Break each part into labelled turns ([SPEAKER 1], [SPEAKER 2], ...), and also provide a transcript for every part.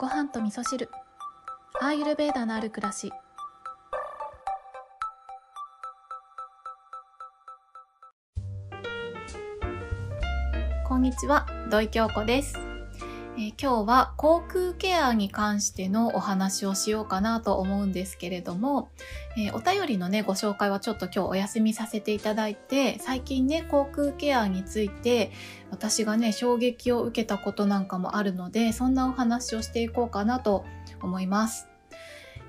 [SPEAKER 1] ご飯と味噌汁。アーユルベーダのある暮らし。こんにちは土井京子です、え今日は口腔ケアに関してのお話をしようかなと思うんですけれども、えーお便りのねご紹介はちょっと今日お休みさせていただいて最近ね口腔ケアについて私がね衝撃を受けたことなんかもあるのでそんなお話をしていこうかなと思います。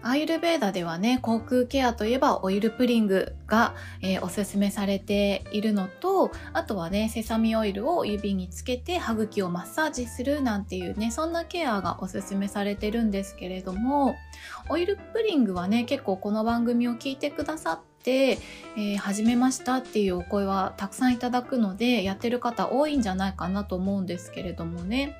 [SPEAKER 1] アイルベーダではね口腔ケアといえばオイルプリングが、えーおすすめされているのとあとはねセサミオイルを指につけて歯茎をマッサージするなんていうねそんなケアがおすすめされてるんですけれどもオイルプリングはね結構この番組を聞いてくださって、えー始めましたっていうお声はたくさんいただくのでやってる方多いんじゃないかなと思うんですけれどもね、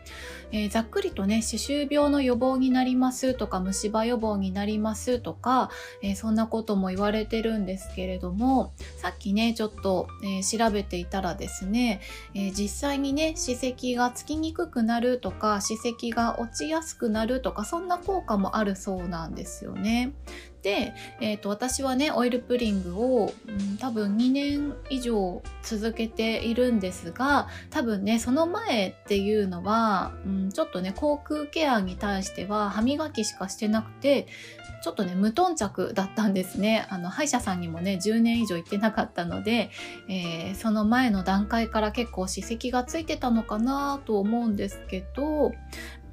[SPEAKER 1] えーざっくりとね歯周病の予防になりますとか虫歯予防になりますとか、えーそんなことも言われてるんですけれどもさっきねちょっと、え調べていたらですね、え実際にね歯石がつきにくくなるとか歯石が落ちやすくなるとかそんな効果もあるそうなんですよね。で、えー、と私はねオイルプリングを、うん多分2年以上続けているんですが多分ねその前っていうのは、うん、ちょっとね口腔ケアに対しては歯磨きしかしてなくてちょっとね無頓着だったんですね。あの歯医者さんにもね10年以上行ってなかったので、えーその前の段階から結構歯石がついてたのかなと思うんですけど、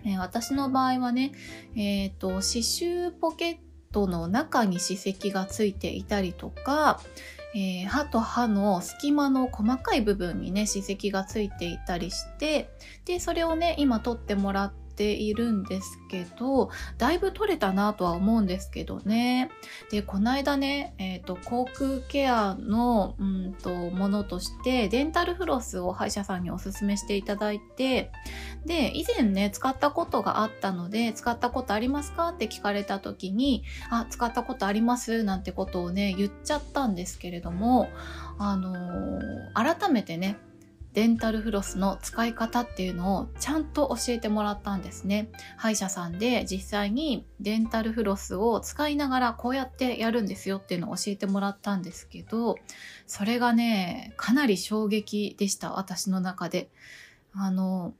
[SPEAKER 1] えー私の場合はね、えー、と歯周ポケットの中に歯石がついていたりとか、えー歯と歯の隙間の細かい部分にね歯石がついていたりしてでそれをね今取ってもらってているんですけどだいぶ取れたなとは思うんですけどね。でこの間ね、えー、と口腔ケアのうんとものとしてデンタルフロスを歯医者さんにおすすめしていただいてで以前ね使ったことがあったので使ったことありますかって聞かれた時にあ使ったことありますなんてことをね言っちゃったんですけれどもあのー改めてねデンタルフロスの使い方っていうのをちゃんと教えてもらったんですね。歯医者さんで実際にデンタルフロスを使いながらこうやってやるんですよっていうのを教えてもらったんですけどそれがねかなり衝撃でした私の中で。あの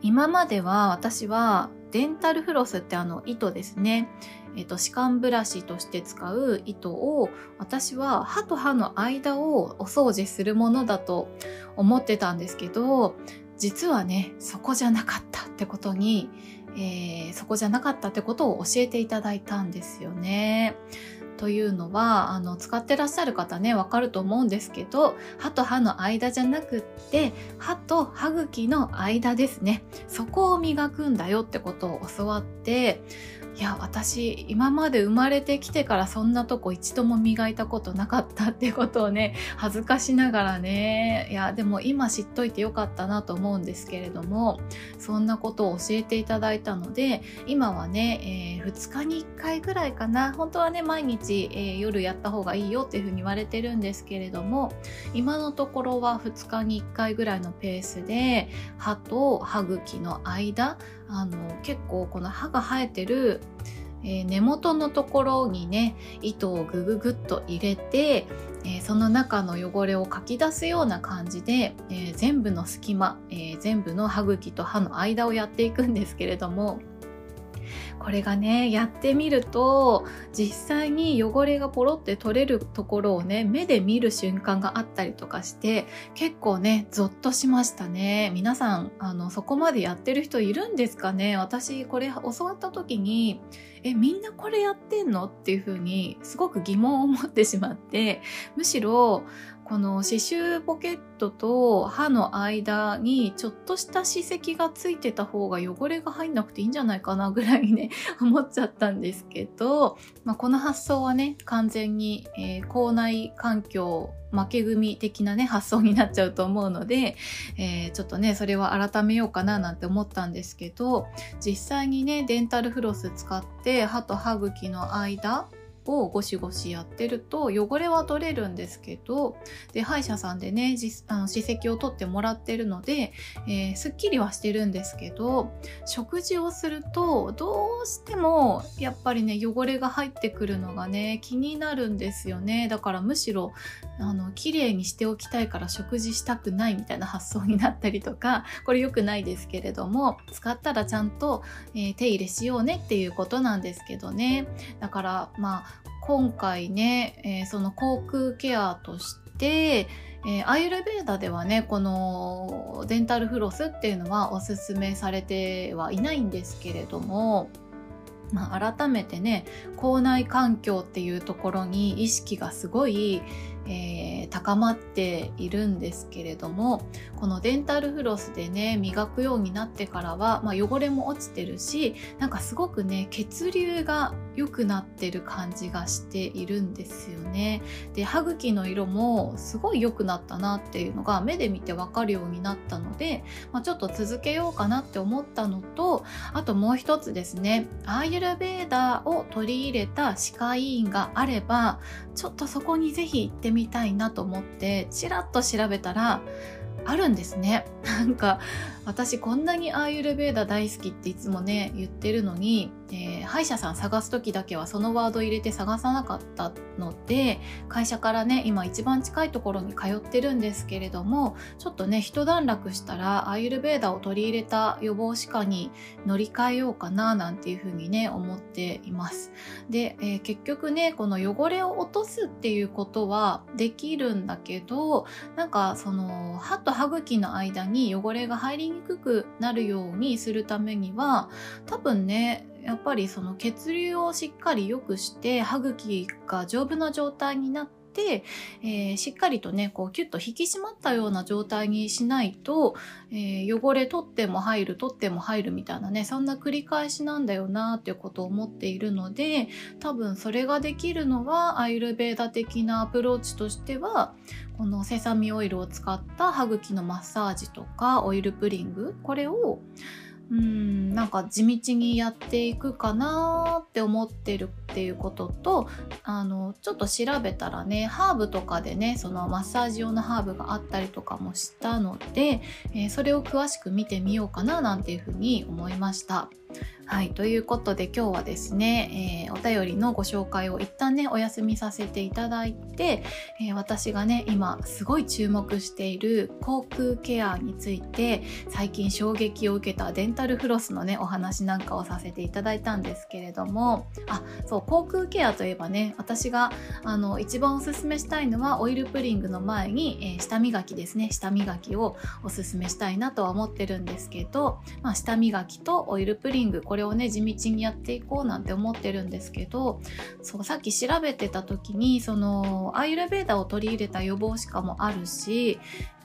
[SPEAKER 1] 今までは私はデンタルフロスってあの糸ですね、えっと、歯間ブラシとして使う糸を私は歯と歯の間をお掃除するものだと思ってたんですけど実はねそこじゃなかったってことに、えーそこじゃなかったってことを教えていただいたんですよね。というのはあの使ってらっしゃる方ねわかると思うんですけど歯と歯の間じゃなくって歯と歯茎の間ですね。そこを磨くんだよってことを教わっていや私今まで生まれてきてからそんなとこ一度も磨いたことなかったってことをね 恥ずかしながらねいやでも今知っといてよかったなと思うんですけれどもそんなことを教えていただいたので今はね、え2日に1回ぐらいかな本当はね毎日、えー夜やった方がいいよっていうふうに言われてるんですけれども今のところは2日に1回ぐらいのペースで歯と歯茎の間あの結構この歯が生えてる、えー根元のところにね糸をグググッと入れて、えーその中の汚れをかき出すような感じで、えー全部の隙間、え全部の歯茎と歯の間をやっていくんですけれどもこれがねやってみると実際に汚れがポロって取れるところをね目で見る瞬間があったりとかして結構ねゾッとしましたね。皆さんあのそこまでやってる人いるんですかね？私これ教わった時にえみんなこれやってんの？っていう風にすごく疑問を持ってしまってむしろこの歯周ポケットと歯の間にちょっとした歯石がついてた方が汚れが入んなくていいんじゃないかなぐらいね 思っちゃったんですけど、まあ、この発想はね完全に、えー口内環境負け組的なね発想になっちゃうと思うので、えーちょっとねそれは改めようかななんて思ったんですけど実際にねデンタルフロス使って歯と歯茎の間をゴシゴシやってると汚れは取れるんですけどで歯医者さんでねあの歯石を取ってもらってるので、えー、すっきりはしてるんですけど食事をするとどうしてもやっぱりね汚れが入ってくるのがね気になるんですよね。だからむしろあの綺麗にしておきたいから食事したくないみたいな発想になったりとかこれ良くないですけれども使ったらちゃんと、えー、手入れしようねっていうことなんですけどね。だからまあ今回ね、えー、その口腔ケアとして、えー、アイルベーダではねこのデンタルフロスっていうのはおすすめされてはいないんですけれどもまあ、改めてね口内環境っていうところに意識がすごいえー、高まっているんですけれどもこのデンタルフロスでね磨くようになってからは、まあ、汚れも落ちてるしなんかすごくね血流が良くなってる感じがしているんですよね。で歯茎の色もすごい良くなったなっていうのが目で見てわかるようになったので、まあ、ちょっと続けようかなって思ったのとあともう一つですねアーユルベーダーを取り入れた歯科医院があればちょっとそこにぜひ行ってみたいなと思ってちらっと調べたらあるんですね。なんか私こんなにアーユルベーダ大好きっていつもね言ってるのに、えー、歯医者さん探す時だけはそのワード入れて探さなかったので会社からね今一番近いところに通ってるんですけれどもちょっとね一段落したらアーユルベーダを取り入れた予防歯科に乗り換えようかななんていうふうにね思っています。で、えー、結局ねこの汚れを落とすっていうことはできるんだけどなんかその歯と歯茎の間に汚れが入りにくくなるようにするためには多分ねやっぱりその血流をしっかり良くして歯茎が丈夫な状態になって、えー、しっかりとねこうキュッと引き締まったような状態にしないと、えー、汚れ取っても入る取っても入るみたいなねそんな繰り返しなんだよなっていうことを思っているので多分それができるのはアイルベーダ的なアプローチとしてはこのセサミオイルを使った歯茎のマッサージとかオイルプリングこれをうんなんか地道にやっていくかなって思ってるっていうこととあのちょっと調べたらねハーブとかでねそのマッサージ用のハーブがあったりとかもしたので、えー、それを詳しく見てみようかななんていうふうに思いました。はい、ということで今日はですね、えー、お便りのご紹介を一旦ねお休みさせていただいて、えー、私がね今すごい注目している口腔ケアについて最近衝撃を受けたデンタルフロスのねお話なんかをさせていただいたんですけれどもあそう口腔ケアといえばね私があの一番おすすめしたいのはオイルプリングの前に、えー、舌磨きですね。舌磨きをおすすめしたいなとは思ってるんですけど、まあ、舌磨きとオイルプリングこれをね地道にやっていこうなんて思ってるんですけどそうさっき調べてた時にそのアイルベーダを取り入れた予防歯科もあるし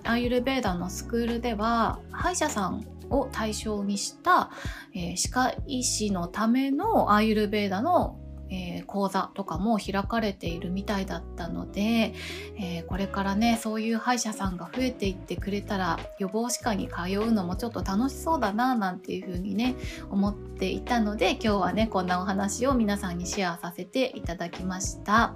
[SPEAKER 1] アイルベーダのスクールでは歯医者さんを対象にした、えー、歯科医師のためのアイルベーダのえー、講座とかも開かれているみたいだったので、えー、これからねそういう歯医者さんが増えていってくれたら予防歯科に通うのもちょっと楽しそうだななんていうふうにね思っていたので今日はねこんなお話を皆さんにシェアさせていただきました。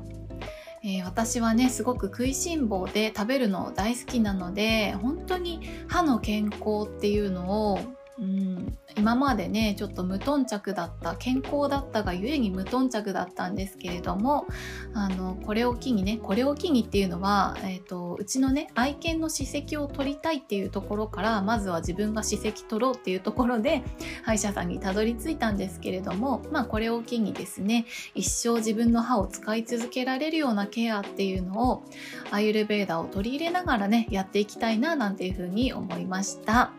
[SPEAKER 1] えー、私はねすごく食いしん坊で食べるの大好きなので本当に歯の健康っていうのをうん。今までねちょっと無頓着だった健康だったがゆえに無頓着だったんですけれどもあのこれを機にねこれを機にっていうのは、えーと、うちのね愛犬の歯石を取りたいっていうところからまずは自分が歯石取ろうっていうところで歯医者さんにたどり着いたんですけれどもまあこれを機にですね一生自分の歯を使い続けられるようなケアっていうのをアユルベーダを取り入れながらねやっていきたいななんていうふうに思いました、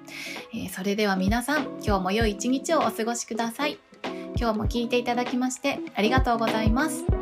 [SPEAKER 1] えー、それでは皆さん今日も良い一日をお過ごしください。今日も聞いていただきましてありがとうございます。